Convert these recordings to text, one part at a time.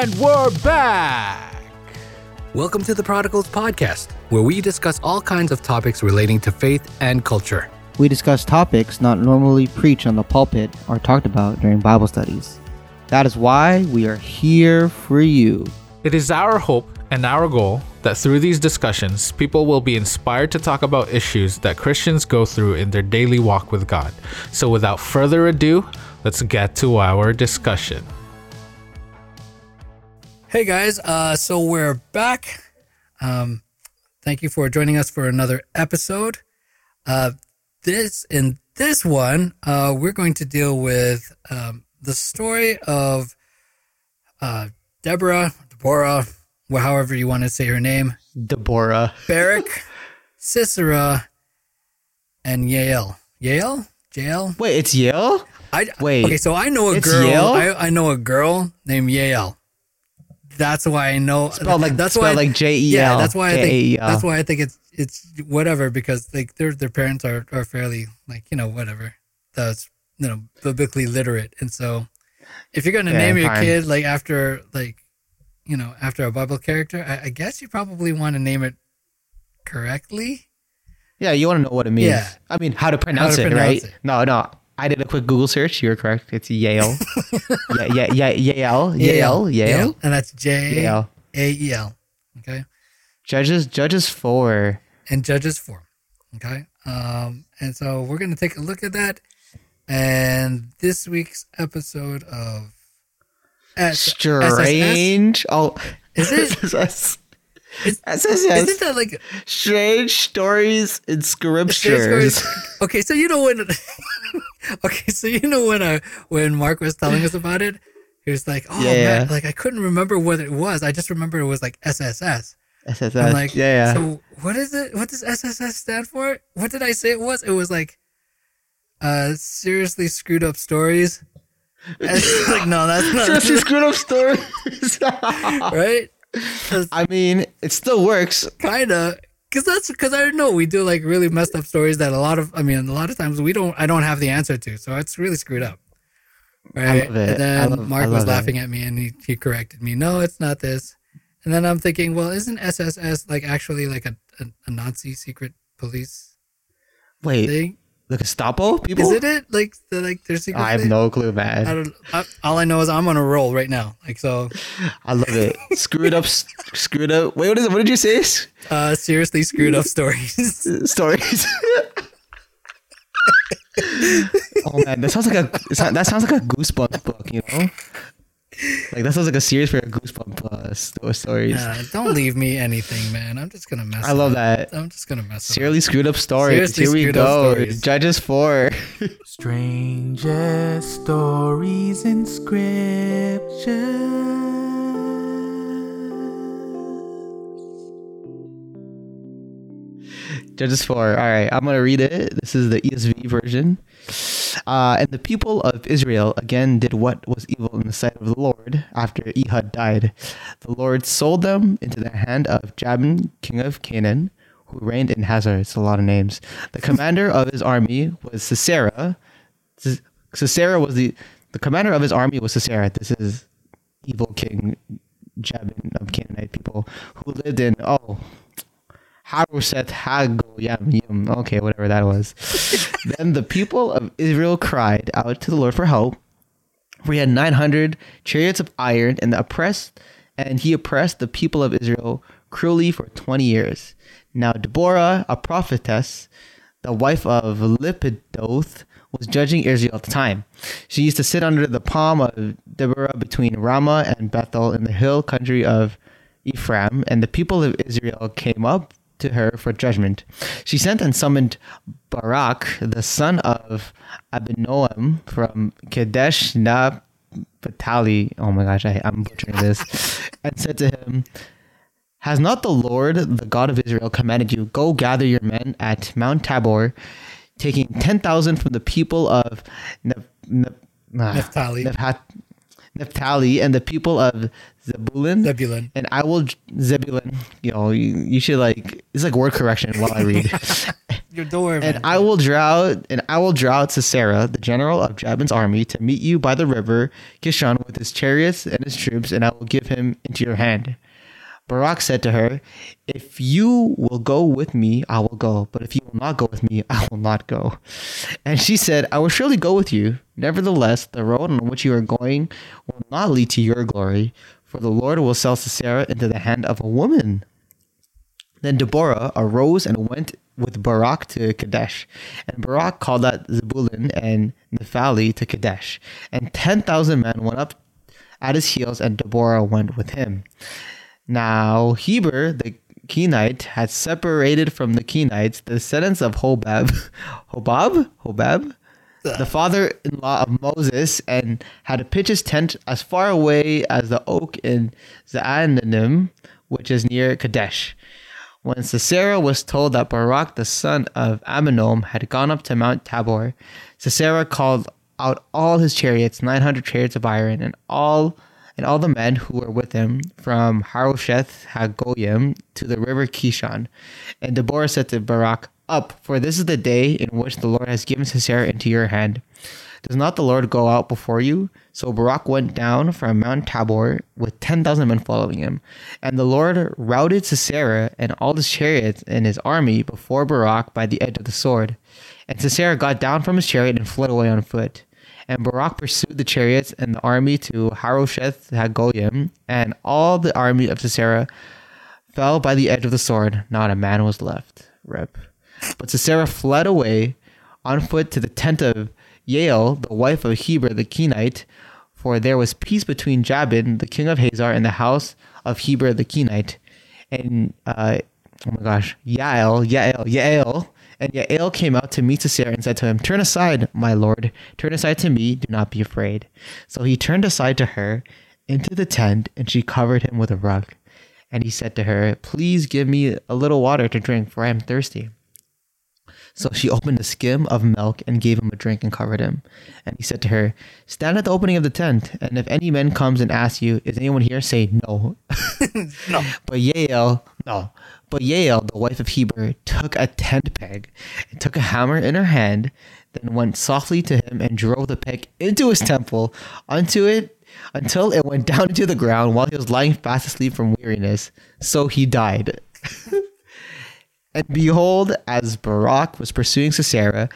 And we're back. Welcome to the Prodigals Podcast, where we discuss all kinds of topics relating to faith and culture. We discuss topics not normally preached on the pulpit or talked about during Bible studies. That is why we are here for you. It is our hope and our goal that through these discussions, people will be inspired to talk about issues that Christians go through in their daily walk with God. So, without further ado, let's get to our discussion. Hey guys, uh, so we're back. Um, thank you for joining us for another episode. Uh, this in this one, uh, we're going to deal with um, the story of uh, Deborah, Deborah, however you want to say her name, Deborah. Barak, Sisera, and Yale. Yale, Jael. Wait, it's Yale? I Wait, Okay, so I know a girl. Yale? I, I know a girl named Yael. That's why I know. Spelled like that's spelled why. like J E yeah, that's why I think. That's why I think it's it's whatever because like their their parents are are fairly like you know whatever that's you know biblically literate and so if you're gonna Yeah, name your fine. kid like after like you know after a Bible character, I, I guess you probably want to name it correctly. Yeah, you want to know what it means. Yeah. I mean, how to pronounce it, pronounce right? it. No, no. I did a quick Google search. You're correct. It's Yale. yeah, yeah, yeah, Yale, Yale, Yale, and that's J Yale. A E L. Okay. Judges, Judges four. and Judges 4. Okay. Um, and so we're going to take a look at that. And this week's episode of S- SSS Strange. Oh, Is it? SSS. Is- SSS. Isn't that like Strange stories in Strange scriptures. Stories- Okay, so you know when Okay, so you know when I when Mark was telling us about it, he was like, "Oh Yeah. man, like I couldn't remember what it was. I just remember it was like SSS." SSS. I'm like, yeah, yeah. So what is it? What does SSS stand for? What did I say it was? It was like, uh, seriously screwed up stories. Like, no, that's not Seriously screwed up stories. right. I mean, it still works. Kinda, cause that's cause I know we do like really messed up stories that a lot of I mean a lot of times we don't I don't have the answer to, so it's really screwed up. Right. And then love- Mark was it. laughing at me and he, he corrected me. No, it's not this. And then I'm thinking, well, isn't SSS like actually like a, a, a Nazi secret police Wait, thing? The Gestapo people? Is it it? Like the like their secret? I have thing? no clue, I man. don't. I, all I know is I'm on a roll right now. Like so, I love it. screwed up, screwed up. Wait, what is it? What did you say? uh, seriously screwed up stories. Stories. oh man, that sounds like a that sounds like a goosebump book. You know, like that sounds like a series for a goosebump uh, sto- stories. Uh, don't leave me anything, man. I'm just gonna mess. I love it that. I'm just gonna mess. it up. Seriously screwed up stories. Seriously Here we go. stories. Judges four. Strangest stories in scripture. Judges 4. All right, I'm going to read it. This is the ESV version. Uh, and the people of Israel again did what was evil in the sight of the Lord after Ehud died. The Lord sold them into the hand of Jabin, king of Canaan, who reigned in Hazor. It's a lot of names. The commander of his army was Sisera. Sisera was the, the commander of his army was Sisera. This is evil king Jabin of Canaanite people who lived in, oh, Harosheth Hagoyim. Okay, whatever that was. then the people of Israel cried out to the Lord for help. For he had nine hundred chariots of iron, and the oppressed, and he oppressed the people of Israel cruelly for twenty years. Now Deborah, a prophetess, the wife of Lappidoth, was judging Israel at the time. She used to sit under the palm of Deborah between Ramah and Bethel in the hill country of Ephraim, and the people of Israel came up to her for judgment. She sent and summoned Barak, the son of Abinoam from Kadesh Naphtali. Oh my gosh, I, I'm butchering this. and said to him, Has not the Lord, the God of Israel, commanded you, go gather your men at Mount Tabor, taking 10,000 from the people of Nep- Nep- ah, Naphtali. Nephat- Naphtali and the people of Zebulun Zebulun. and I will Zebulun. You know, you, you should like it's like word correction while I read. your door, And man. I will draw and I will draw out Sisera, the general of Jabin's army, to meet you by the river Kishon with his chariots and his troops, and I will give him into your hand. Barak said to her, If you will go with me, I will go, but if you will not go with me, I will not go. And she said, I will surely go with you. Nevertheless, the road on which you are going will not lead to your glory, for the Lord will sell Sisera into the hand of a woman. Then Deborah arose and went with Barak to Kadesh. And Barak called out Zebulun and Naphtali to Kadesh. And 10,000 men went up at his heels, and Deborah went with him. Now Heber the Kenite had separated from the Kenites, the descendants of Hobab, Hobab, Hobab, the father-in-law of Moses, and had to pitch his tent as far away as the oak in Zaananim, which is near Kadesh. When Sisera was told that Barak the son of Aminom had gone up to Mount Tabor, Sisera called out all his chariots, nine hundred chariots of iron, and all and all the men who were with him from Harosheth Hagoyim to the river Kishon. And Deborah said to Barak, Up, for this is the day in which the Lord has given Sisera into your hand. Does not the Lord go out before you? So Barak went down from Mount Tabor with 10,000 men following him. And the Lord routed Sisera and all his chariots and his army before Barak by the edge of the sword. And Sisera got down from his chariot and fled away on foot. And Barak pursued the chariots and the army to Harosheth Hagoyim, and all the army of Sisera fell by the edge of the sword. Not a man was left. Rip. But Sisera fled away on foot to the tent of Yael, the wife of Heber the Kenite, for there was peace between Jabin, the king of Hazor, and the house of Heber the Kenite. And, uh, oh my gosh, Yael, Yael, Yael. And Yael came out to meet Sisera and said to him, Turn aside, my lord, turn aside to me, do not be afraid. So he turned aside to her into the tent, and she covered him with a rug. And he said to her, Please give me a little water to drink, for I am thirsty. So she opened a skim of milk and gave him a drink and covered him. And he said to her, Stand at the opening of the tent, and if any man comes and asks you, Is anyone here? say no. no. But Yael, no. But Yael, the wife of Heber, took a tent peg and took a hammer in her hand, then went softly to him and drove the peg into his temple, unto it until it went down into the ground while he was lying fast asleep from weariness. So he died. and behold, as Barak was pursuing Sisera,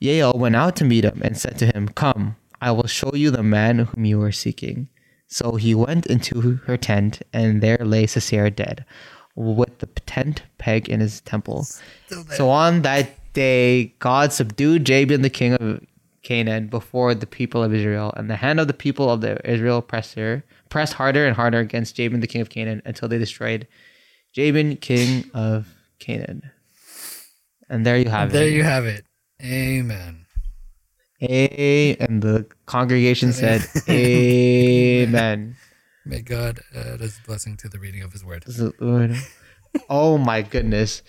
Yael went out to meet him and said to him, Come, I will show you the man whom you are seeking. So he went into her tent, and there lay Sisera dead, with the tent peg in his temple. So on that day, God subdued Jabin, the king of Canaan, before the people of Israel, and the hand of the people of the Israel her, pressed harder and harder against Jabin, the king of Canaan, until they destroyed Jabin, king of Canaan. And there you have There it. There you have it. Amen. A and the congregation said, Amen. May God uh, add his blessing to the reading of his word. oh my goodness.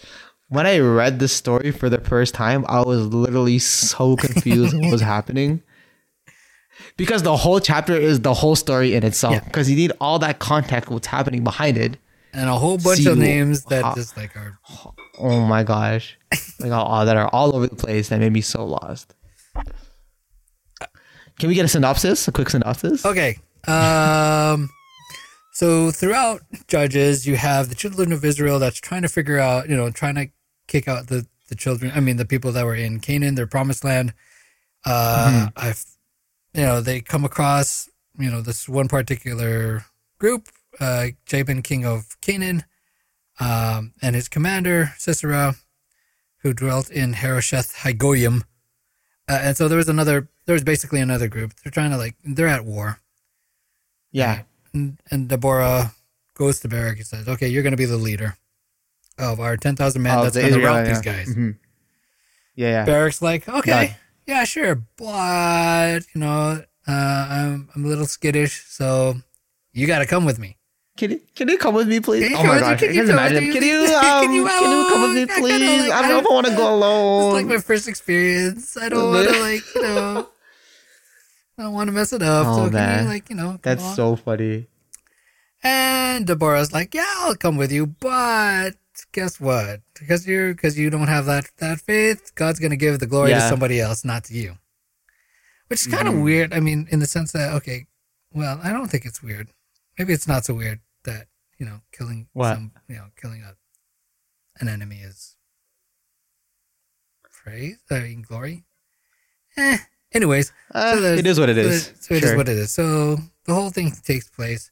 When I read this story for the first time, I was literally so confused what was happening. Because the whole chapter is the whole story in itself. Yeah. Because you need all that context, what's happening behind it. And a whole bunch of names that how- just like are Oh my gosh. Like all that are all over the place that made me so lost. Can we get a synopsis? A quick synopsis? Okay. Um so throughout Judges you have the children of Israel that's trying to figure out, you know, trying to kick out the the children, I mean the people that were in Canaan, their promised land. Uh I've you know, they come across, you know, this one particular group, uh Jabin king of Canaan, um and his commander Sisera who dwelt in Harosheth Hagoyim. Uh, and so there was another there was basically another group. They're trying to like they're at war. Yeah. And, and Deborah goes to Barak and says, "Okay, you're going to be the leader of our ten thousand men Of that's the going to rout these guys." Mhm. Yeah, yeah. Barak's like, "Okay, yeah, sure, but you know, uh, I'm I'm a little skittish, so you got to come with me." Can you, can you come with me, please? Can you oh come my with me? gosh. Can I you can imagine. Can you, Can um, you, can you come with me, I kinda please? like- I don't know if I want to go alone. It's like my first experience. I don't want to like you know, I don't want to mess it up. Oh, so can you like you know? That's along? so funny. And Deborah's like, yeah, I'll come with you, but guess what? Because you're because you don't have that that faith, God's gonna give the glory to somebody else, not to you. Which is kind of Mhm. weird. I mean, in the sense that okay, well, I don't think it's weird. Maybe it's not so weird that you know killing What? some you know killing a an enemy is praise. I mean, glory. Eh. Anyways, Uh, there's- it is what it so is. So it is Sure. what it is. So the whole thing takes place.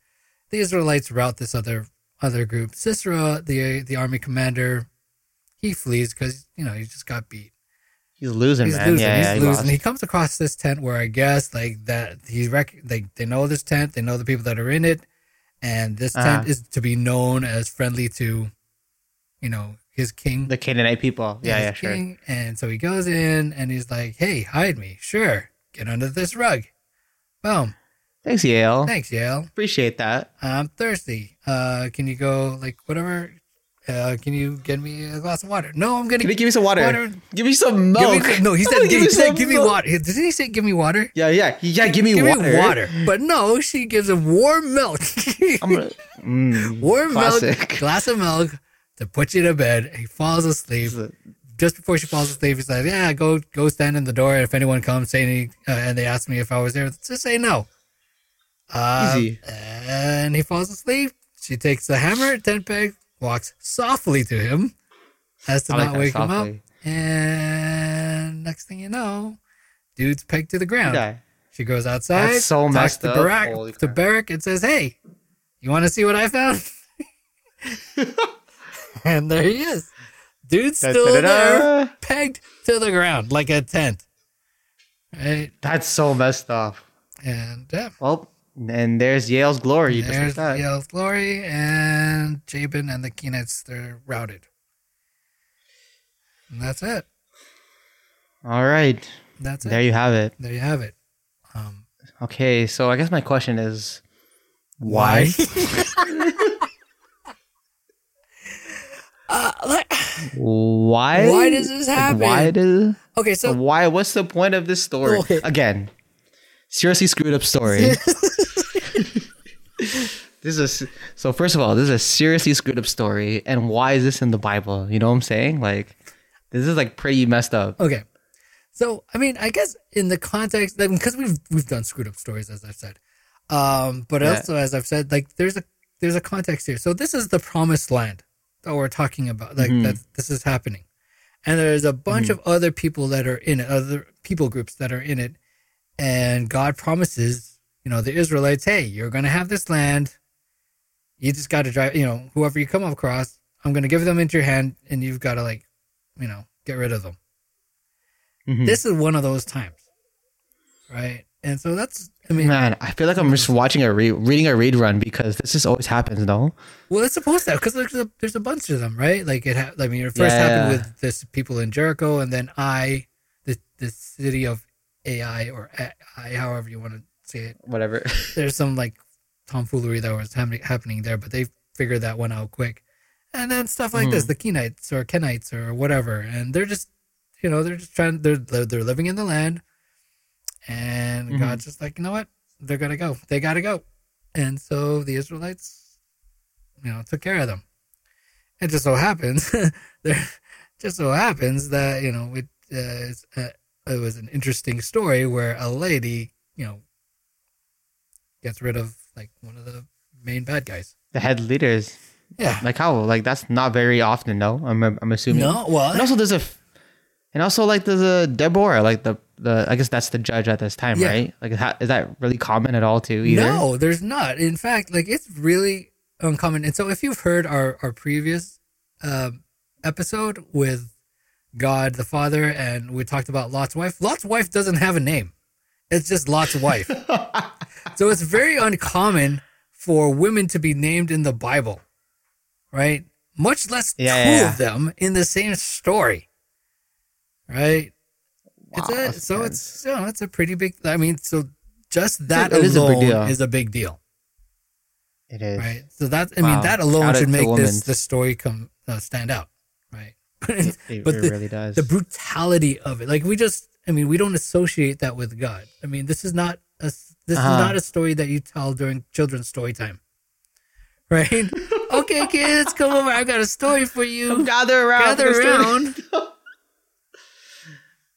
The Israelites rout this other other group. Sisera, the the army commander, he flees because you know he just got beat. He's losing, He's man. losing. Yeah, he's yeah, he losing. lost. He comes across this tent where I guess like that he's rec- they they know this tent. They know the people that are in it, and this tent Uh-huh. is to be known as friendly to, you know, his king. The Canaanite people. Yeah, yeah, sure. king. And so he goes in and he's like, "Hey, hide me. Sure, get under this rug." Boom. Thanks, Yale. Thanks, Yale. Appreciate that. I'm thirsty. Uh, can you go like whatever? Uh, can you get me a glass of water? No, I'm gonna Can you give me some water? Water. Give me some Give milk. me, no, he said, gonna give, he said, give me water. Didn't he say, give me water? Yeah, yeah, yeah. Give me give water. me water. But no, she gives him warm milk. I'm gonna, mm, warm milk, glass of milk to put you to bed. He falls asleep. Just before she falls asleep, he's like, "Yeah, go go stand in the door. If anyone comes, say any, uh, and they ask me if I was there, just say no." Uh, Easy. And he falls asleep. She takes the hammer, tent peg, walks softly to him, has to I not that, wake him up. And next thing you know, dude's pegged to the ground. Yeah. She goes outside, That's so talks to Holy to. Barak, and says, "Hey, you want to see what I found?" and there he is. Dude's still there, Da-da-da-da. pegged to the ground like a tent. Right, That's so messed up. and yeah, Well, and there's Yale's glory. Like there's that. Yale's glory, and Jabin and the Kenites they're routed. And that's it. All right. That's There you have it. There you have it. Um, Okay, so I guess my question is why? uh, like- Why? Why does this Like, happen? why does okay, so why what's the point of this story? Again, seriously screwed up story. this is so first of all, this is a seriously screwed up story and why is this in the Bible? You know what I'm saying? Like this is like pretty messed up. Okay. So, I mean, I guess in the context, because we've we've done screwed up stories, as I've said, um, but Yeah. also as I've said, like there's a there's a context here. So this is the promised land that we're talking about. Like Mhm. that this is happening, and there's a bunch of other people that are in it, other people groups that are in it, and God promises, you know, the Israelites, hey, you're gonna have this land. You just got to drive, you know, whoever you come across, I'm gonna give them into your hand, and you've got to like, you know, get rid of them Mhm. this is one of those times right and so that's i mean Man, I feel like I'm just watching a re- reading a read run because this just always happens, no? well it's supposed to because there's a, there's a bunch of them right like it ha- i mean it first Yeah. happened with this people in jericho and then i the, the city of ai or i however you want to say it. Whatever. there's some like tomfoolery that was happening happening there but they figured that one out quick. And then stuff like this Mhm. the kenites or kenites or whatever. And they're just you know they're just trying they're they're living in the land. And Mhm. god's just like you know what? They're gonna go. They gotta go. And so the israelites you know took care of them. It just so happens there just so happens that you know it uh, it's, uh, it was an interesting story where a lady you know gets rid of like one of the main bad guys the head leaders. yeah Like how? Like that's not very often, no? I'm I'm assuming. no well And also there's a, and also like there's a Deborah, like the the I guess that's the judge at this time, Yeah. right? Like is that really common at all too either? No, there's not. In fact, like it's really uncommon. And so if you've heard our our previous um, episode with God the Father, and we talked about Lot's wife, Lot's wife doesn't have a name. It's just Lot's wife. so it's very uncommon for women to be named in the Bible, right? Much less Yeah, two yeah, of them in the same story, right? it's a, so intense. it's know, it's a pretty big. I mean, so just that it is a big alone deal. is a big deal, It is. right? So that I mean, that alone Shout should make this this story come uh, stand out, right? It, it but the, really does. the brutality of it, like we just, I mean, we don't associate that with God. I mean, this is not a this Uh-huh. is not a story that you tell during children's story time, right? okay, kids, come over. I've got a story for you. Gather around. Gather the around.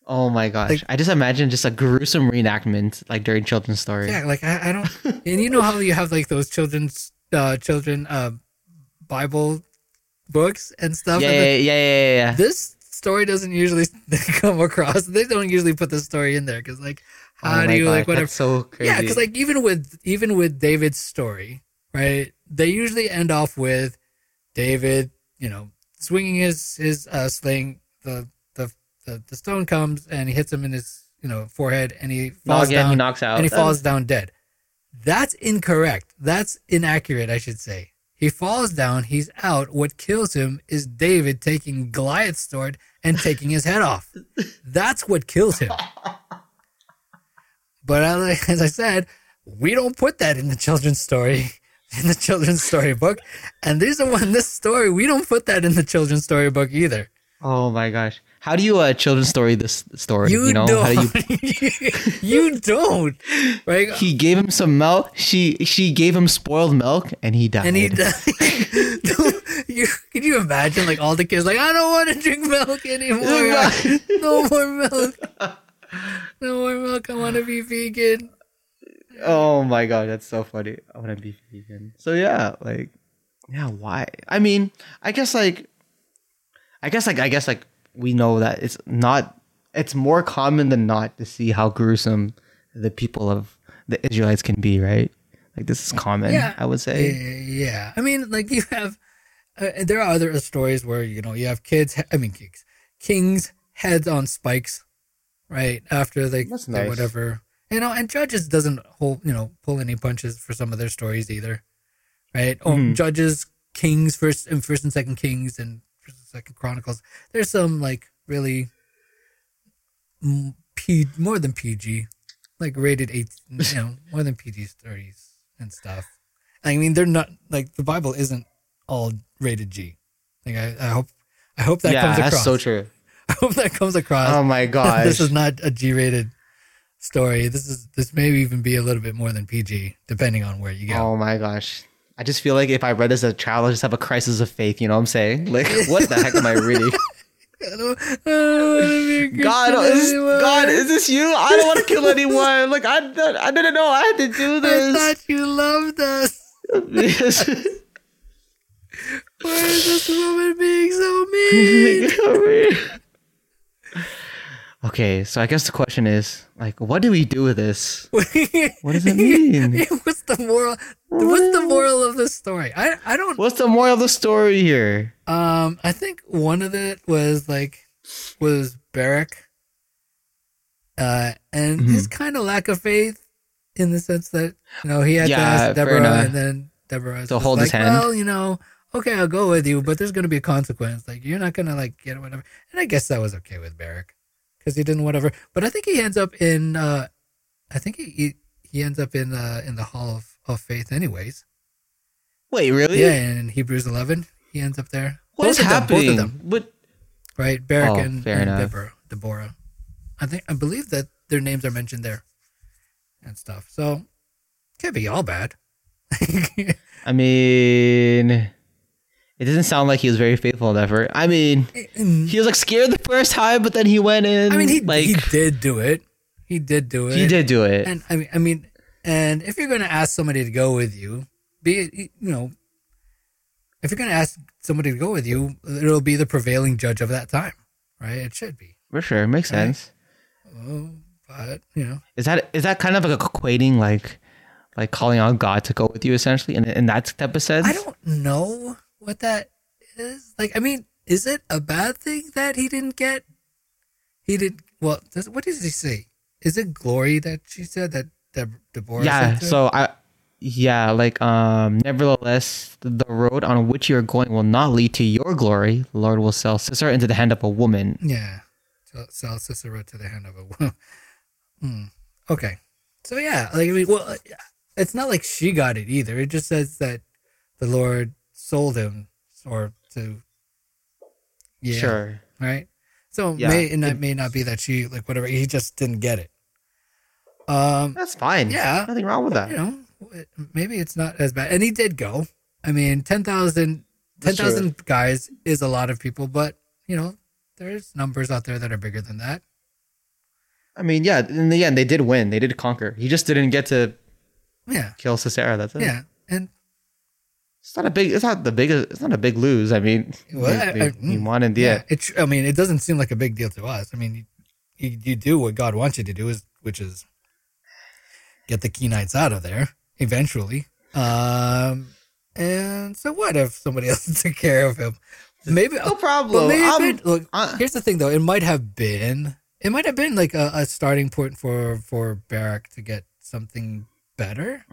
Oh my gosh! Like- I just imagine just a gruesome reenactment, like during children's story. Yeah, like I, I don't. And you know how you have like those children's uh children uh Bible books and stuff. yeah, and yeah, the- yeah, yeah, yeah. this story doesn't usually come across. They don't usually put this story in there because like how oh you gosh, like whatever? That's so crazy. Yeah, because like even with even with David's story, right? They usually end off with David, you know, swinging his his uh, sling. The, the the the stone comes and he hits him in his you know forehead, and he falls again, down he knocks out. and he That- falls down dead. That's incorrect. That's inaccurate, I should say. He falls down, he's out. What kills him is David taking Goliath's sword and taking his head off. That's what kills him. But as I- as I said, we don't put that in the children's story, in the children's storybook. And these are one this story, we don't put that in the children's storybook either. Oh my gosh! How do you uh children's story this story? You, know, don't. do you? you don't. Right? He gave him some milk. She she gave him spoiled milk, and he died. And he died. you, can you imagine, like all the kids, like I don't want to drink milk anymore. no more milk. No more milk. I want to be vegan. Oh my god, that's so funny. I want to be vegan. So yeah, like, yeah, why? I mean, I guess like, I guess like, I guess like we know that it's not. It's more common than not to see how gruesome the people of the Israelites can be, right? Like this is common. Yeah. I would say. Yeah, I mean, like you have, uh, there are other stories where you know you have kids. I mean, kings, kings heads on spikes, right after they That's they nice. whatever. You know, and judges doesn't hold you know pull any punches for some of their stories either, right? Oh, Mhm. judges, kings, first and first and second kings and first and second chronicles. There's some like really, mm, P more than PG, like rated eight, you know, more than PG stories and stuff. I mean, they're not like the Bible isn't all rated G. Like I, I hope, I hope that yeah, comes that's across. so true. I hope that comes across. Oh my god, this is not a G-rated story. This is this may even be a little bit more than PG, depending on where you go. Oh my gosh. I just feel like if I read this as a child, I just have a crisis of faith. You know what I'm saying? Like, what the heck am I reading? I don't, I don't wanna be a God, is. God, is this you? I don't want to kill anyone. Like, I, I didn't know I had to do I this. thought you loved us. Why is this woman being so mean? Okay, so I guess the question is, like, what do we do with this? what does it mean? What's the moral? What's the moral of the story? I I don't. What's the moral of the story here? Um, I think one of it was like was Barak, uh, and Mhm. his kind of lack of faith in the sense that you know he had to Yeah, ask fair Deborah, and then Deborah To hold like, his hand. Well, you know, okay, I'll go with you, but there's going to be a consequence. Like you're not going to like get whatever. And I guess that was okay with Barak because he didn't whatever. But I think he ends up in. uh I think he he, ends up in uh in the Hall of, of Faith, anyways. Wait, really? Yeah, in Hebrews 11, he ends up there. What is Both of them. Both of them What? right? Barak Oh, and, and. Deborah, Deborah. I think I believe that their names are mentioned there and stuff. So can't be all bad. I mean, it doesn't sound like he was very faithful in that effort. I mean, he was like scared the first time, but then he went in. I mean, he like he did do it. He did do it. he did do it. And I mean, I mean, and if you're going to ask somebody to go with you, be it you know, if you're going to ask somebody to go with you, it'll be the prevailing judge of that time, right? It should be. For sure, makes Right. sense. Oh, but you know, Is that is that kind of like equating like like calling on God to go with you essentially in in that type of sense? I don't know what that is. Like, I mean, is it a bad thing that he didn't get? He did well. Does, what does he say? Is it glory that she said that Deb, Deborah? Yeah. So I. Yeah, like um nevertheless the road on which you are going will not lead to your glory. The Lord will sell Sisera into the hand of a woman. yeah, sell, sell Sisera to the hand of a woman. Hmm. Okay, so yeah, like I mean, well, it's not like she got it either. It just says that the Lord sold him or to. Yeah. Sure. right? So Yeah, may and that may not be that she like whatever he just didn't get it. Um, That's fine. Yeah. Nothing wrong with that. you know, maybe it's not as bad. And he did go, I mean, 10,000 That's 10,000 guys is a lot of people, but you know, there's numbers out there that are bigger than that. I mean, yeah, in the end, they did win. They did conquer. He just didn't get to Yeah. kill Sisera. That's it. Yeah. And It's not a big. It's not the biggest. It's not a big lose. I mean, Well, he, I- I- he won in the yeah, it, I mean, it doesn't seem like a big deal to us. I mean, you, you, you do what God wants you to do, is which is get the Kenites out of there eventually. Um, and so what if somebody else took care of him? Maybe No problem. maybe I'm- it, look, uh, here's the thing though. It might have been, it might have been like a, a starting point for for Barak to get something better.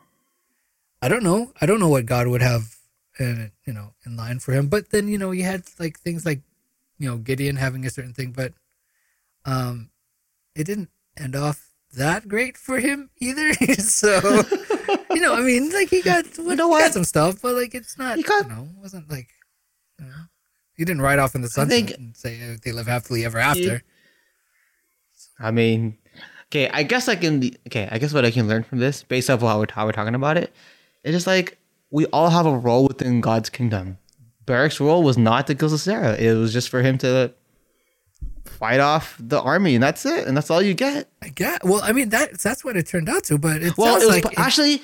I don't know. I don't know what God would have, in, you know, in line for him. But then you know, you had like things like, you know, Gideon having a certain thing, but um, it didn't end off that great for him either. so, you know, I mean, like he got, you know he what? got some stuff, but like it's not, He got- you know, it wasn't like, you know, he didn't ride off in the sunset think- and say uh, they live happily ever after. I mean, okay. I guess I can. Okay, I guess what I can learn from this, based off how we're, how we're talking about it, it's just like we all have a role within God's kingdom. Barak's role was not to kill Sisera. It was just for him to fight off the army, and that's it. And that's all you get. I get. Well, I mean that that's what it turned out to, but it Well, it was like actually,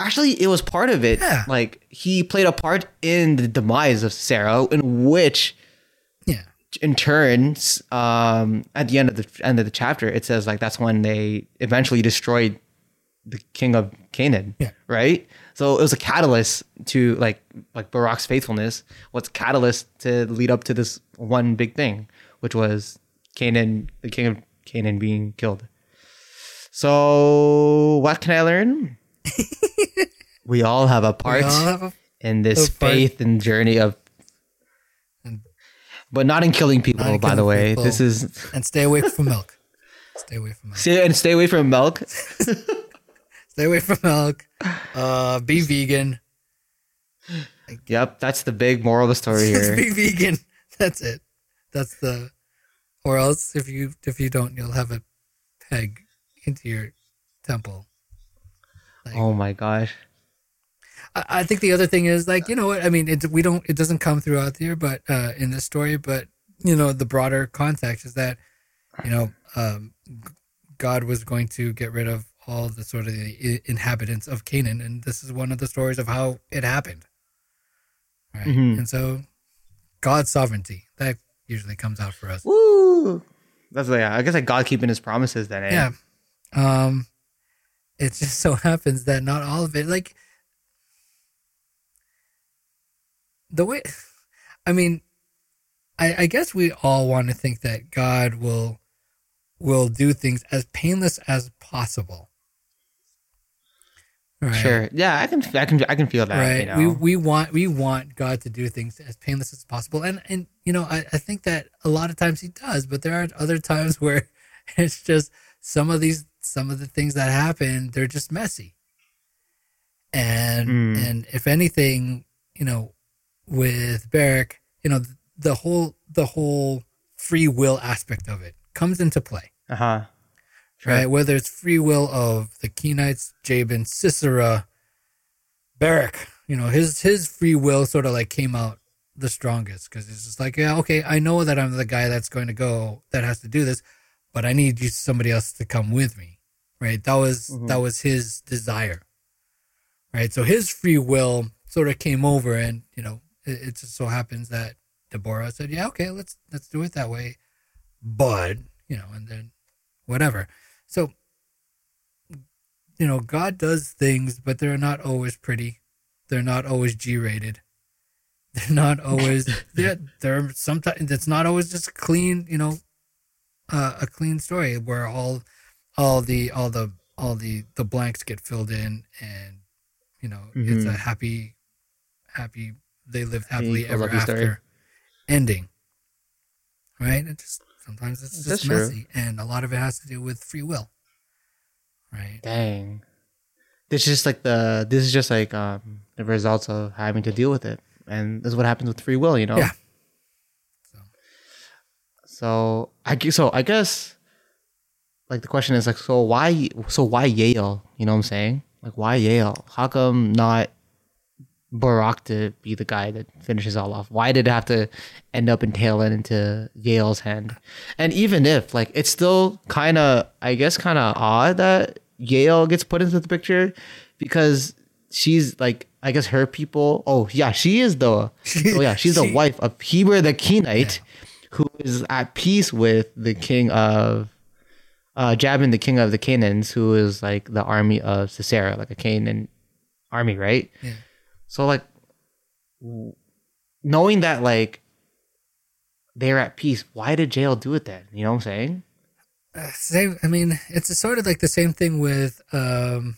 actually, it was part of it. Yeah. Like he played a part in the demise of Sarah, in which, yeah, in turn, um, at the end of the end of the chapter, it says like that's when they eventually destroyed the king of Canaan. Yeah. Right. So it was a catalyst to like like Barak's faithfulness. What's catalyst to lead up to this one big thing, which was Canaan, the king of Canaan, being killed. So what can I learn? we all have a part have a in this a part. faith and journey of, And- but not in killing people. In by the way, this is and stay away from milk. Stay away from milk. stay and stay away from milk. Stay away from milk. Uh, be vegan. Yep, that's the big moral of the story here. be vegan. That's it. That's the. Or else, if you if you don't, you'll have a peg into your temple. oh my gosh. I, I think the other thing is like you know what I mean. It we don't it doesn't come throughout here, but uh, in this story, but you know the broader context is that you know um, God was going to get rid of all the sort of the inhabitants of Canaan, and this is one of the stories of how it happened. Right, Mhm. and so God's sovereignty that usually comes out for us. Woo! That's yeah. I guess like God keeping His promises. Then eh? Yeah. Um it just so happens that not all of it like the way I mean I, I guess we all want to think that God will will do things as painless as possible. Right. Sure. Yeah, I can. I can. I can feel that. Right. You know? We we want we want God to do things as painless as possible. And and you know, I, I think that a lot of times he does, but there are other times where it's just some of these some of the things that happen, they're just messy. And Mm. and if anything, you know, with Barak, you know, the whole the whole free will aspect of it comes into play uh huh. Sure. right? Whether it's free will of the Kenites, Jabin, Sisera, Barak, you know, his his free will sort of like came out the strongest because it's just like, yeah, okay, I know that I'm the guy that's going to go that has to do this, but I need you somebody else to come with me, right? That was Mhm. that was his desire, right? So his free will sort of came over, and you know, it, it just so happens that Deborah said, yeah, okay, let's let's do it that way, but you know, and then whatever. So, you know, God does things, but they're not always pretty. They're not always G rated. They're not always, yeah, they're sometimes, it's not always just clean, you know, uh, a clean story where all, all the, all the, all the, the blanks get filled in and, you know, it's a Mhm. happy, happy, they lived happily ever after story. ending. Right? It just, sometimes it's That's just true. messy and a lot of it has to do with free will. Right? Dang. This is just like the. This is just like um the results of having to deal with it, and this is what happens with free will. You know. Yeah. So. So I so I guess like the question is like so why so why Yale? You know what I'm saying? Like why Yale? How come not Barak to be the guy that finishes all off? Why did it have to end up entailing into Yale's hand? And even if like it's still kind of, I guess, kind of odd that Yale gets put into the picture because she's like, I guess her people. Oh yeah, she is the. oh yeah, she's the wife of Heber the Kenite, who is at peace with the king of uh, Jabin, the king of the Canaans, who is like the army of Sisera, like a Canaan army, right? Yeah. So like, w- knowing that like they're at peace, why did Jael do it then? You know what I'm saying? Uh, same. I mean, it's sort of like the same thing with um,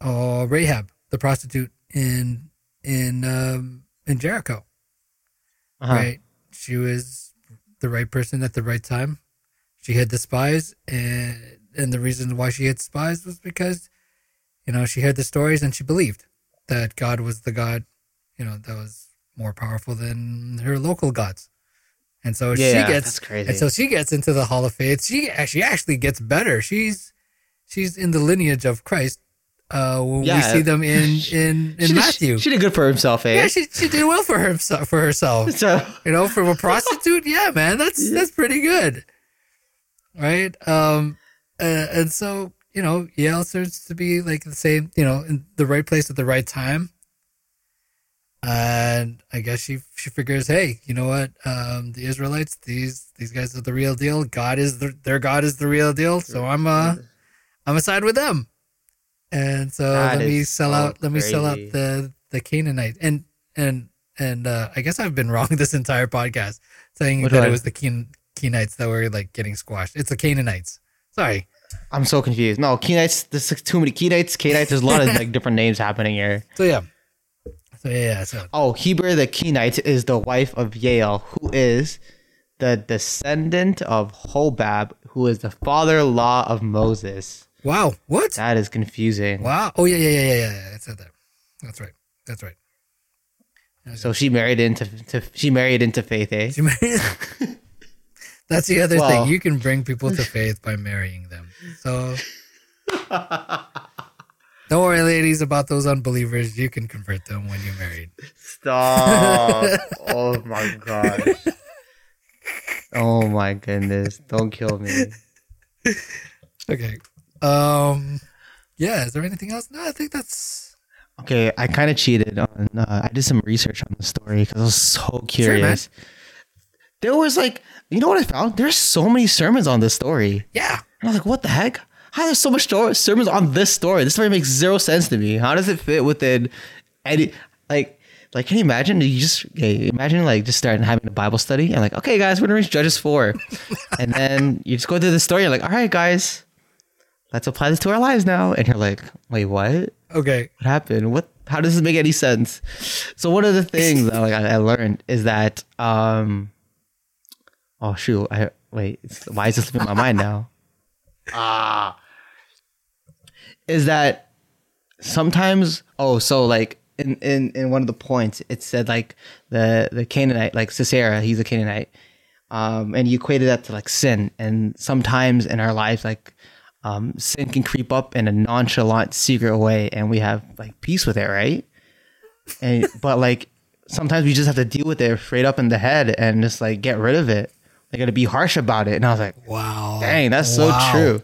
oh Rahab, the prostitute in in um, in Jericho. Uh-huh. Right? She was the right person at the right time. She had the spies, and and the reason why she had spies was because, you know, she heard the stories and she believed that God was the God, you know, that was more powerful than her local gods. And so Yeah, she gets that's crazy. and so she gets into the Hall of Faith. She actually actually gets better. She's she's in the lineage of Christ. Uh, when we see them in in in She did- Matthew. she did good for himself, eh? yeah, she she did well for herself for herself. so You know, from a prostitute, yeah, man, that's that's pretty good, right? Um, uh, and so you know, Yale starts to be like the same, you know, in the right place at the right time. And I guess she she figures, hey, you know what? Um, the Israelites, these these guys are the real deal. God is the, their God is the real deal. So I'm uh I'm aside with them. And so That let me sell so out let me sell out the the Canaanite. And and and uh, I guess I've been wrong this entire podcast saying Which that one? it was the Can- Kenites that were like getting squashed. It's the Canaanites. Sorry. I'm so confused. No, Kenites. There's too many Kenites. Kenites. There's a lot of like different names happening here. So yeah. So yeah, yeah. So Oh, Heber the Kenite is the wife of Yael, who is the descendant of Hobab, who is the father-in-law of Moses. wow, what? That is confusing. Wow. Oh yeah, yeah, yeah, yeah, yeah. yeah. I said that. That's right. That's right. So she married into to, she married into faith, eh? She married- That's the other Well- thing. You can bring people to faith by marrying them. So don't worry, ladies, about those unbelievers. You can convert them when you're married. Stop! oh my god! Oh my goodness! Don't kill me. Okay. Um. Yeah. Is there anything else? No, I think that's. Okay, I kind of cheated on. Uh, I did some research on the story because I was so curious. There was like, you know what I found? There's so many sermons on this story. Yeah. And I was like, what the heck? How there's so much story, sermons on this story? This story makes zero sense to me. How does it fit within any like like can you imagine you just okay, imagine like just starting having a Bible study and like, okay guys, we're gonna reach Judges four. and then you just go through the story, you're like, all right guys, let's apply this to our lives now. And you're like, wait, what? Okay. What happened? What how does this make any sense? So one of the things that like I, I learned is that um oh shoot, I wait, why is this slipping my mind now? Ah. Is that sometimes oh so like in, in in one of the points it said like the the Canaanite like Sisera he's a Canaanite um and you equated that to like sin. And sometimes in our lives like um sin can creep up in a nonchalant secret way and we have like peace with it right? And but like sometimes we just have to deal with it straight up in the head and just like get rid of it like gotta be harsh about it and I was like Wow. Dang, that's so Wow. true.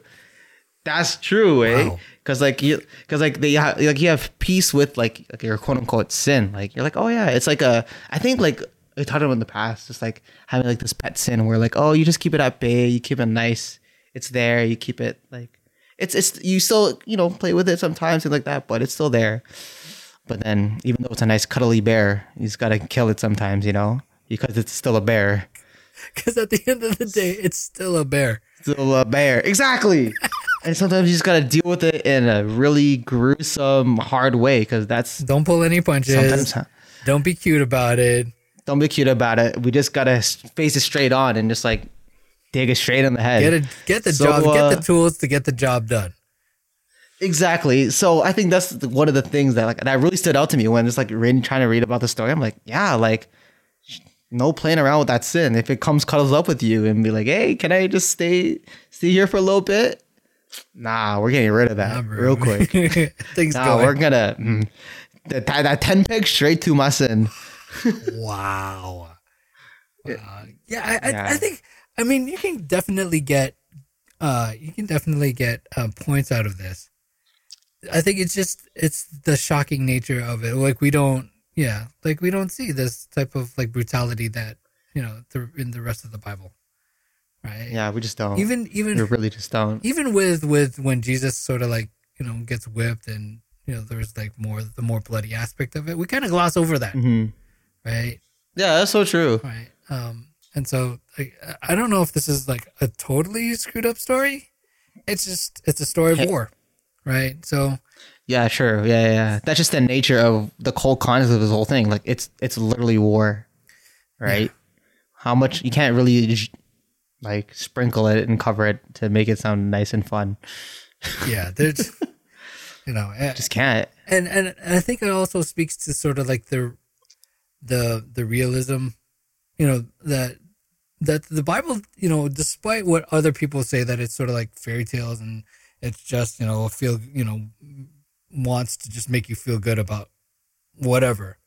That's true, eh? Wow. Because like you, because like they ha- like you have peace with like, like your quote unquote sin. Like you're like, oh yeah, it's like a. I think like we talked about in the past, just like having like this pet sin where like, oh, you just keep it at bay, you keep it nice, it's there, you keep it like, it's it's you still you know play with it sometimes and like that, but it's still there. But then even though it's a nice cuddly bear, you just gotta kill it sometimes, you know, because it's still a bear. Because at the end of the day, it's still a bear. Still a bear. Exactly. and sometimes you just gotta deal with it in a really gruesome, hard way because that's Don't pull any punches. sometimes. Don't be cute about it. Don't be cute about it. We just gotta face it straight on and just like dig it straight in the head. Get it. Get the So, job. uh, get the tools to get the job done. Exactly. So I think that's one of the things that like that really stood out to me when just like reading, trying to read about the story. I'm like, yeah, like no playing around with that sin. If it comes cuddles up with you and be like, hey, can I just stay stay here for a little bit? Nah, we're getting rid of that Nah, real quick. Things nah, going. we're gonna mm, that, that ten pick straight to my sin. Wow. Wow. Yeah, I, I, I think. I mean, you can definitely get, uh, you can definitely get um, points out of this. I think it's just it's the shocking nature of it. Like we don't, yeah, like we don't see this type of like brutality that you know the, in the rest of the Bible, right? Yeah, we just don't. Even even we really just don't. even with with when Jesus sort of like you know gets whipped and you know there's like more the more bloody aspect of it, we kind of gloss over that, hmm right? Yeah, that's so true. Right. Um, and so like, I don't know if this is like a totally screwed up story. It's just it's a story of war, right? So Yeah, sure. Yeah, yeah, yeah. That's just the nature of the whole concept of this whole thing. Like it's it's literally war, right? How much you can't really like sprinkle it and cover it to make it sound nice and fun. yeah, there's you know, a- Just can't. and and I think it also speaks to sort of like the the the realism, you know that that the Bible, you know, despite what other people say that it's sort of like fairy tales and it's just you know feel you know wants to just make you feel good about whatever.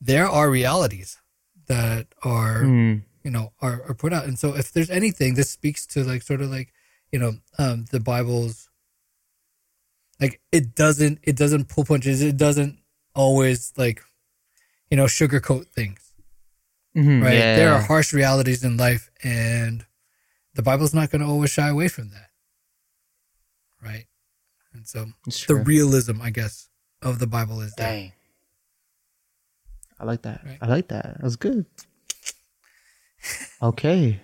There are realities that are Mm. you know are, are put out. And so if there's anything this speaks to like sort of like you know um the bible's like it doesn't it doesn't pull punches. It doesn't always like you know sugarcoat things. Mhm, right? Yeah, there are harsh realities in life and the bible's not going to always shy away from that. Right and so the realism i guess of the bible is that Dang. I like that. Right. I like that. That was good. Okay.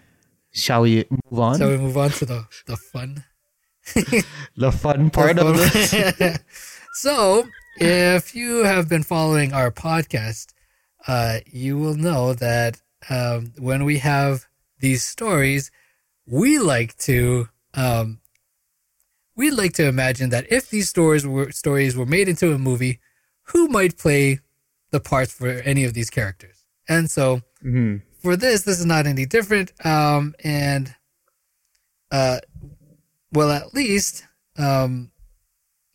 Shall we move on? Shall we move on to the the fun the fun part of this. so, if you have been following our podcast, uh, you will know that um, when we have these stories, we like to um, we like to imagine that if these stories were stories were made into a movie, who might play the parts for any of these characters? And so, hmm for this, this is not any different. Um, and, uh, well, at least, um,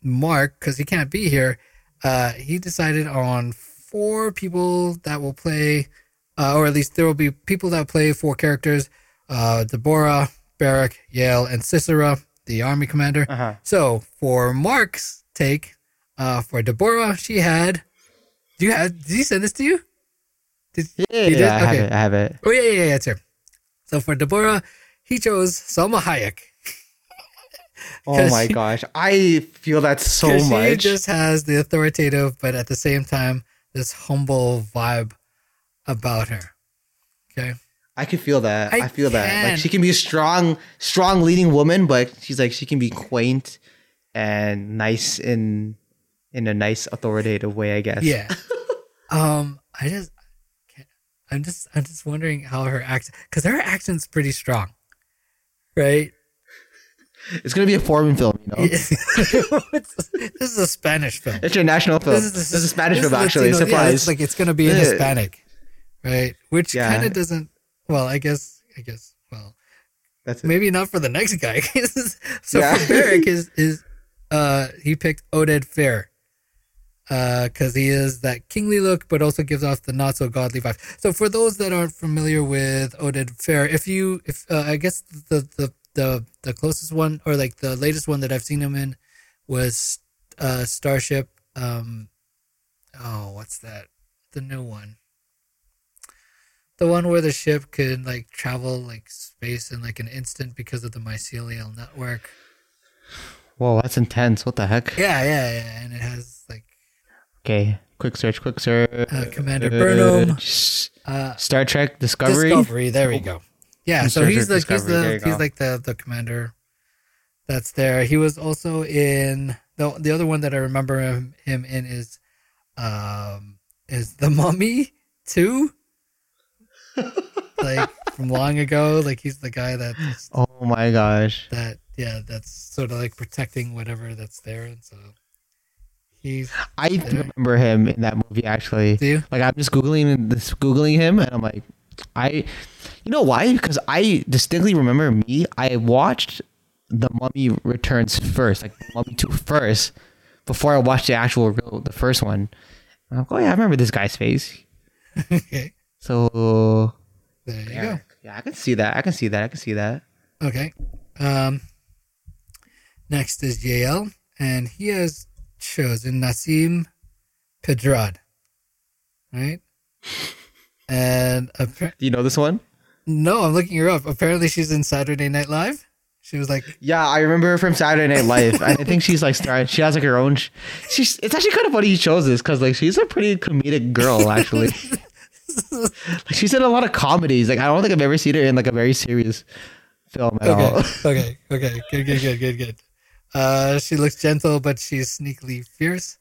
Mark, because he can't be here, uh, he decided on four people that will play, uh, or at least there will be people that play four characters uh, Deborah, Barak, Yael, and Sisera, the army commander. Uh-huh. So for Mark's take, uh, for Deborah, she had. Do you have? Did he send this to you? Did, Yeah, You did? yeah, I have Okay. it. I have it. Oh yeah, yeah, yeah, it's here. So for Deborah, he chose Salma Hayek. Oh 'Cause my she- gosh. I feel that so much. She just has the authoritative, but at the same time, this humble vibe about her. Okay. I can feel that. I I, feel that. Like she can be a strong, strong leading woman, but she's like she can be quaint and nice in in a nice authoritative way, I guess. Yeah. um, I just, can't- I'm just, I'm just wondering how her accent, because her accent's pretty strong, right? It's gonna be a foreign film, you know. This is a Spanish film. It's a national film. This is, a Spanish film, actually. Latino- yeah, Surprise. it's like it's gonna be in Hispanic, right? Which Yeah. kind of doesn't. Well, I guess, I guess. Well, That's it. maybe not for the next guy. so Yeah. for Barak is is uh he picked Oded Fehr. Uh, because he is that kingly look, but also gives off the not so godly vibe. So for those that aren't familiar with Oded Fehr, if you, if uh, I guess the the the the closest one or like the latest one that I've seen him in was uh Starship. Um, oh, what's that? The new one. The one where the ship could like travel like space in like an instant because of the mycelial network. Whoa, that's intense. What the heck? Yeah, yeah, yeah, and it has like Okay. Quick search, quick search. Uh, Commander Burnham. Uh Star Trek Discovery. Discovery. There we go. Yeah, so Star he's like he's the he's like the the commander that's there. He was also in the the other one that I remember him, him in is um is the Mummy two. like from long ago, like he's the guy that Oh my gosh. that yeah that's sort of like protecting whatever that's there, and so he's I remember him in that movie actually. do you Like I'm just googling this, googling him, and I'm like, I, you know why? Because I distinctly remember me. I watched the Mummy Returns first, like Mummy Two first, before I watched the actual real the first one. I'm like, oh yeah, I remember this guy's face. okay. So There you yeah, yeah, I can see that. I can see that. I can see that. Okay. Um, next is Yael, and he has chosen Nasim Pedrad. Right? And appar- Do you know this one? no, I'm looking her up. Apparently, she's in Saturday Night Live. She was like, Yeah, I remember her from Saturday Night Live. I think she's like started. She has like her own. sh- She's. It's actually kind of funny you chose this because like she's a pretty comedic girl actually. like, she's in a lot of comedies. Like I don't think I've ever seen her in like a very serious film at okay, all. okay, okay, good, good, good, good, good. Uh, she looks gentle, but she's sneakily fierce.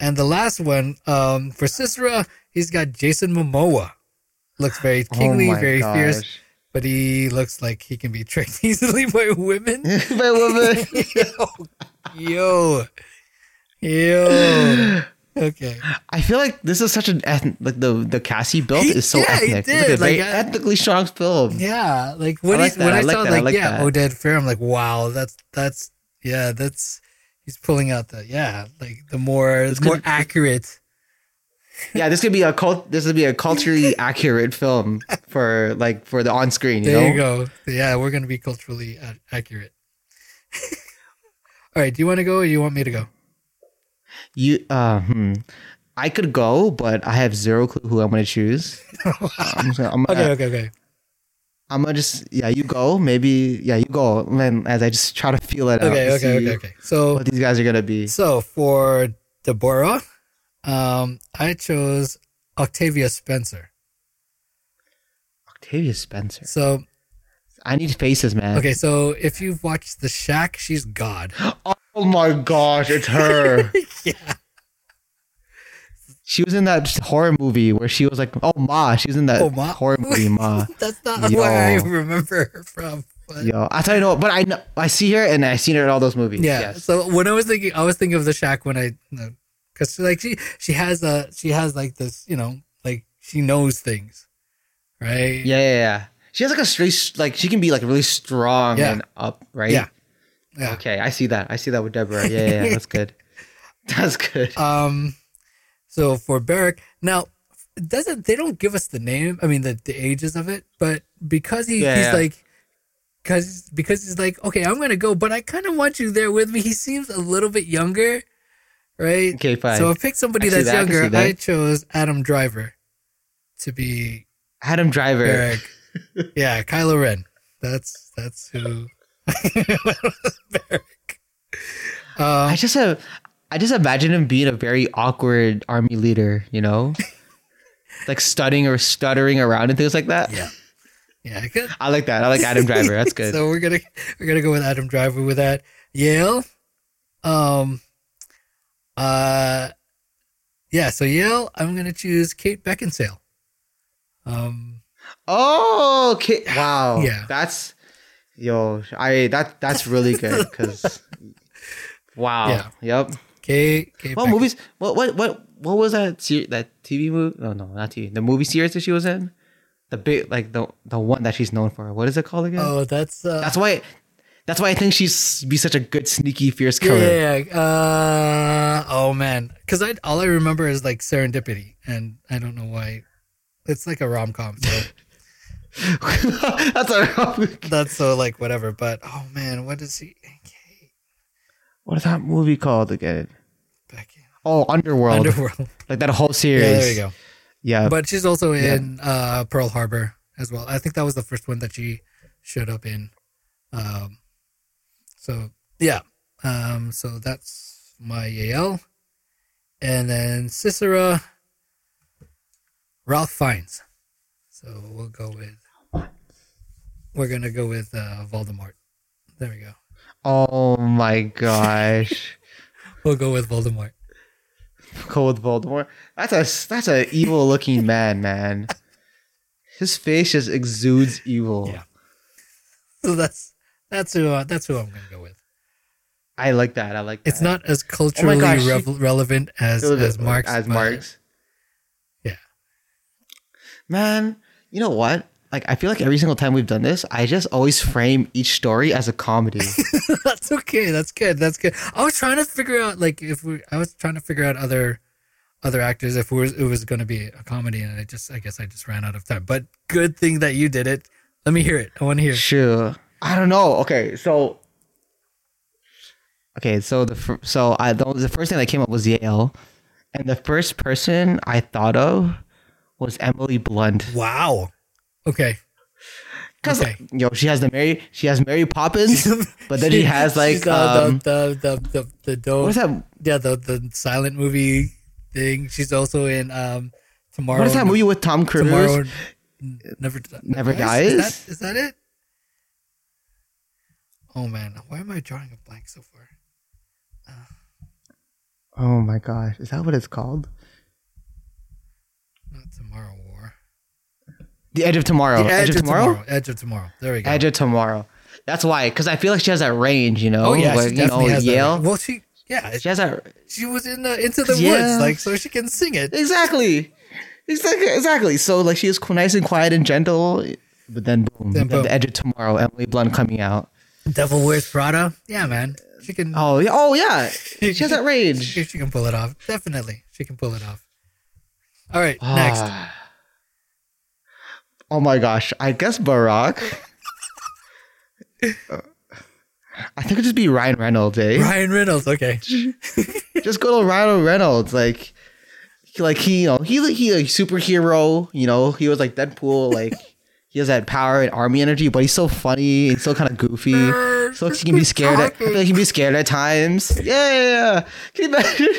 And the last one, um, for Sisera, he's got Jason Momoa. Looks very kingly, Oh very fierce, but he looks like he can be tricked easily by women. My woman. yo, yo. Okay. I feel like this is such an ethnic. Like the the cast he built He- is so yeah, he ethnic. It's did, like a very like, uh, ethnically strong film. Yeah, like when, I like he, when I, I like saw that, like, like yeah, that. Oded Fehr, I'm like, wow, that's that's yeah, that's he's pulling out the yeah, like the more the more could- accurate. Yeah, this could be a cult. This would be a culturally accurate film for like for the on screen. You There know. you go. Yeah, we're gonna be culturally accurate. All right, do you want to go or do you want me to go? You uh hmm. I could go, but I have zero clue who I'm gonna choose. I'm, just gonna, I'm, gonna, Okay, okay, okay. I'm gonna just yeah, you go. Maybe yeah, you go. Man, as I just try to feel it out. Okay, to okay, okay, okay. So What these guys are gonna be. so for Deborah, um, I chose Octavia Spencer. Octavia Spencer. So I need faces, man. okay, so if you've watched The Shack, she's God. Oh Oh my gosh, it's her. yeah. she was in that horror movie where she was like, oh Ma. She was in that Oh, Ma? horror movie Ma. That's not Yo. where I remember her from. But Yo, I tell you know, but I know I see her and I seen her in all those movies. yeah. Yes. So when I was thinking, I was thinking of the shack when I, because like she she has a she has like this you know like she knows things, right? Yeah, yeah, yeah. She has like a straight, like she can be like really strong Yeah. and up, right? Yeah. Yeah. Okay, I see that. I see that with Deborah. Yeah, yeah, yeah that's good. That's good. Um. So for Barak, now doesn't they don't give us the name? I mean the the ages of it, but because he Yeah, he's yeah. like. Cause, because he's like, okay, I'm gonna go, but I kind of want you there with me. He seems a little bit younger, right? Okay, fine. So I picked somebody I that's that, younger. see that. I chose Adam Driver to be Adam Driver. Barak. yeah, Kylo Ren. That's that's who. Um, I just have, I just imagine him being a very awkward army leader. You know, like stuttering or stuttering around and things like that. yeah, yeah. I could- I like that. I like Adam Driver. That's good. so we're gonna we're gonna go with Adam Driver with that. Yael, um, uh, yeah. So Yael, I'm gonna choose Kate Beckinsale. Um, oh, okay. Wow. Yeah. That's, yo, I that that's really good because, wow. Yeah. Yep. Kate. Kate What Beckin- movies? What what what what was that? ser- That TV movie? No, no, not TV. The movie series that she was in. The big like the the one that she's known for. What is it called again? Oh, that's uh, That's why. That's why I think she's be such a good sneaky fierce yeah, yeah, yeah. Uh, oh man, because I all I remember is like Serendipity, and I don't know why. It's like a rom com, so that's a that's so like whatever. But oh man, what is he? Kate what is that movie called again? Beckin. Oh, Underworld. Underworld. Like that whole series. Yeah, there you go. Yeah. But she's also Yeah. in uh, Pearl Harbor as well. I think that was the first one that she showed up in. Um, so yeah, um, so that's my Yael, and then Sisera, Ralph Fiennes. So we'll go with. We're gonna go with uh, Voldemort. There we go. oh my gosh. We'll go with Voldemort. Cold Voldemort. That's a that's a evil looking man, man. His face just exudes evil. Yeah. So that's that's who uh, that's who I'm gonna go with. I like that. I like that. It's not as culturally gosh, she- relevant as as Mark's. As Mark's. Yeah. Man, you know what? Like I feel like every single time we've done this, I just always frame each story as a comedy. That's okay. That's good. That's good. I was trying to figure out like if we. I was trying to figure out other other actors if it was, it was going to be a comedy, and I just I guess I just ran out of time. But good thing that you did it. Let me hear it. I want to hear. it. Sure. I don't know. Okay, so okay, so the so I the, the first thing that came up was Yael, and the first person I thought of was Emily Blunt. Wow. Okay. Cause Okay. yo, she has the Mary, she has Mary Poppins, but then she, has like uh, um, the the the the, the dope- what's that? Yeah, the the silent movie thing. She's also in um tomorrow. What is that movie with Tom Cruise? Tomorrow never Never Is Dies? that, is that it? Oh man, why am I drawing a blank so far? Oh my gosh, is that what it's called? Not Tomorrow. The Edge of Tomorrow. The Edge, of, tomorrow? Edge of Tomorrow. There we go. Edge of Tomorrow. That's why, because I feel like she has that range, you know. oh yeah, like, she you know, definitely has that. Yael. Well, she yeah, She has that she was in the Into the Yeah. Woods, like so she can sing it. exactly, exactly, exactly. So like she is nice and quiet and gentle, but then boom, Then boom. the Edge of Tomorrow. Emily Blunt coming out. Devil Wears Prada. Yeah, man, she can. Oh yeah, oh yeah, she has that range. She, she can pull it off. Definitely, she can pull it off. All right, ah. next. Oh my gosh, I guess Barak. Uh, I think it'd just be Ryan Reynolds, eh? Ryan Reynolds. Okay. just go to Ryan Reynolds, like, like he, you know, he, he, a superhero. You know, he was like Deadpool, like he has that power and army energy, but he's so funny and so kind of goofy. So he can be scared. At, I feel like he can be scared at times. Yeah, yeah, yeah. Can you imagine?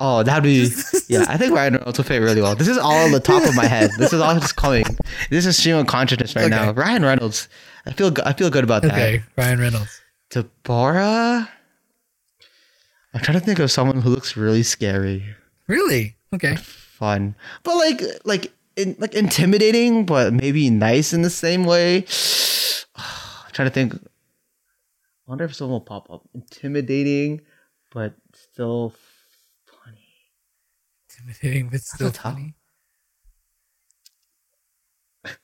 Oh, that'd be yeah. I think Ryan Reynolds will fit really well. This is all on the top of my head. This is all just coming. This is stream of consciousness right now. Ryan Reynolds. I feel I feel good about that. Okay, Ryan Reynolds. Deborah. I'm trying to think of someone who looks really scary, Really? Okay. fun, but like like in, like intimidating, but maybe nice in the same way. I'm trying to think. I wonder if someone will pop up. Intimidating, but still. Intimidating, but still funny.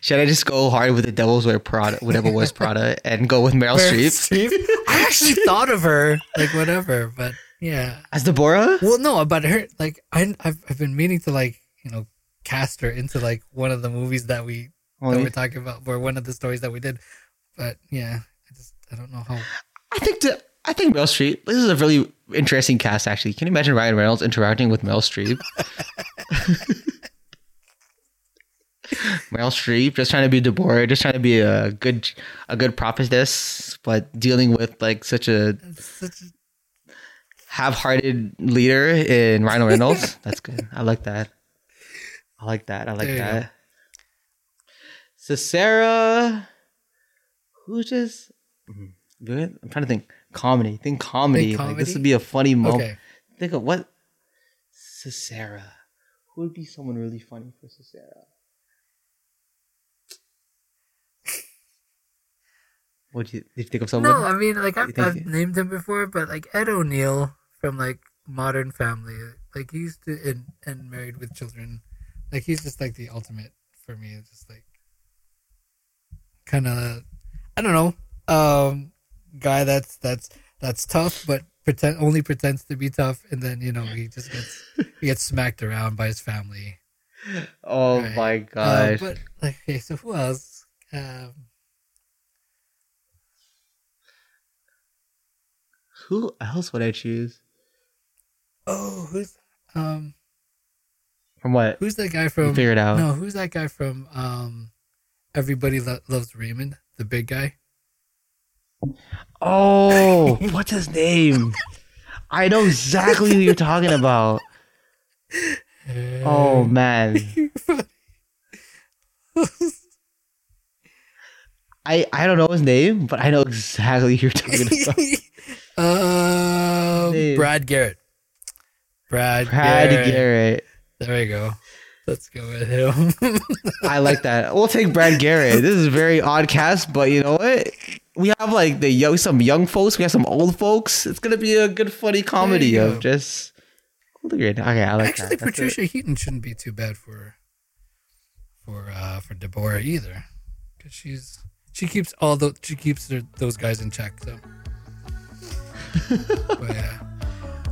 Should I just go hard with the Devil's Wear Prada, whatever was Prada, and go with Meryl Meryl Streep Streep? I actually thought of her, like whatever, but yeah. as Deborah? Well, no, but her, like I, I've, I've been meaning to like you know cast her into like one of the movies that we that we're talking about, or one of the stories that we did. But yeah, I just I don't know how. I think to, I think Meryl Streep. This is a really interesting cast. Actually, can you imagine Ryan Reynolds interacting with Meryl Streep? Meryl Streep just trying to be Deborah, just trying to be a good a good prophetess, but dealing with like such a such a, half-hearted leader in Ryan Reynolds. That's good. I like that. I like that. I like There that. Sisera, who just? Mhm. Good. I'm trying to think. Comedy. Think comedy. Like this would be a funny moment. okay. Think of what? Sarah. Who would be someone really funny for Sarah? What did you, did you think of someone? No, I mean like I've, I've named him before, but like Ed O'Neill from like Modern Family, like he used to and and Married with Children, like he's just like the ultimate for me. It's just like kind of I don't know, um, guy that's that's that's tough, but pretend only pretends to be tough, and then you know he just gets he gets smacked around by his family. oh Right. my Uh, but like, okay, so who else? Um, Who else would I choose? oh, who's um. From what? Who's that guy from? Figure it out. No, who's that guy from? Um, Everybody Lo- Loves Raymond, the big guy. Oh, what's his name? I know exactly who you're talking about. Oh man. I I don't know his name, but I know exactly who you're talking about. um. Brad Garrett. Brad, Brad Garrett. Garrett. There we go. Let's go with him. I like that. We'll take Brad Garrett. This is a very odd cast, but you know what? We have like the young, some young folks. We have some old folks. It's gonna be a good, funny comedy of go. just. Okay, I like Actually, that. That's it. Patricia Heaton shouldn't be too bad for for uh, for Deborah either, because she's she keeps all the she keeps her, those guys in check. So, but yeah,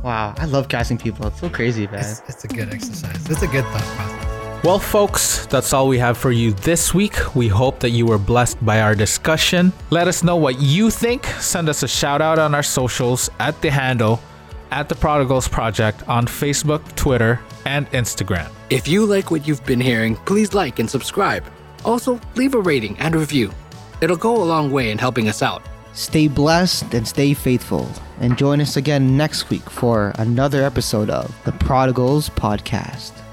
Wow, I love casting people. It's so crazy, man. it's, it's a good exercise. It's a good thought process. Well, folks, that's all we have for you this week. We hope that you were blessed by our discussion. Let us know what you think. Send us a shout out on our socials at the handle at the Prodigals Project on Facebook, Twitter, and Instagram. If you like what you've been hearing, please like and subscribe. Also, leave a rating and review. It'll go a long way in helping us out. Stay blessed and stay faithful. And join us again next week for another episode of the Prodigals Podcast.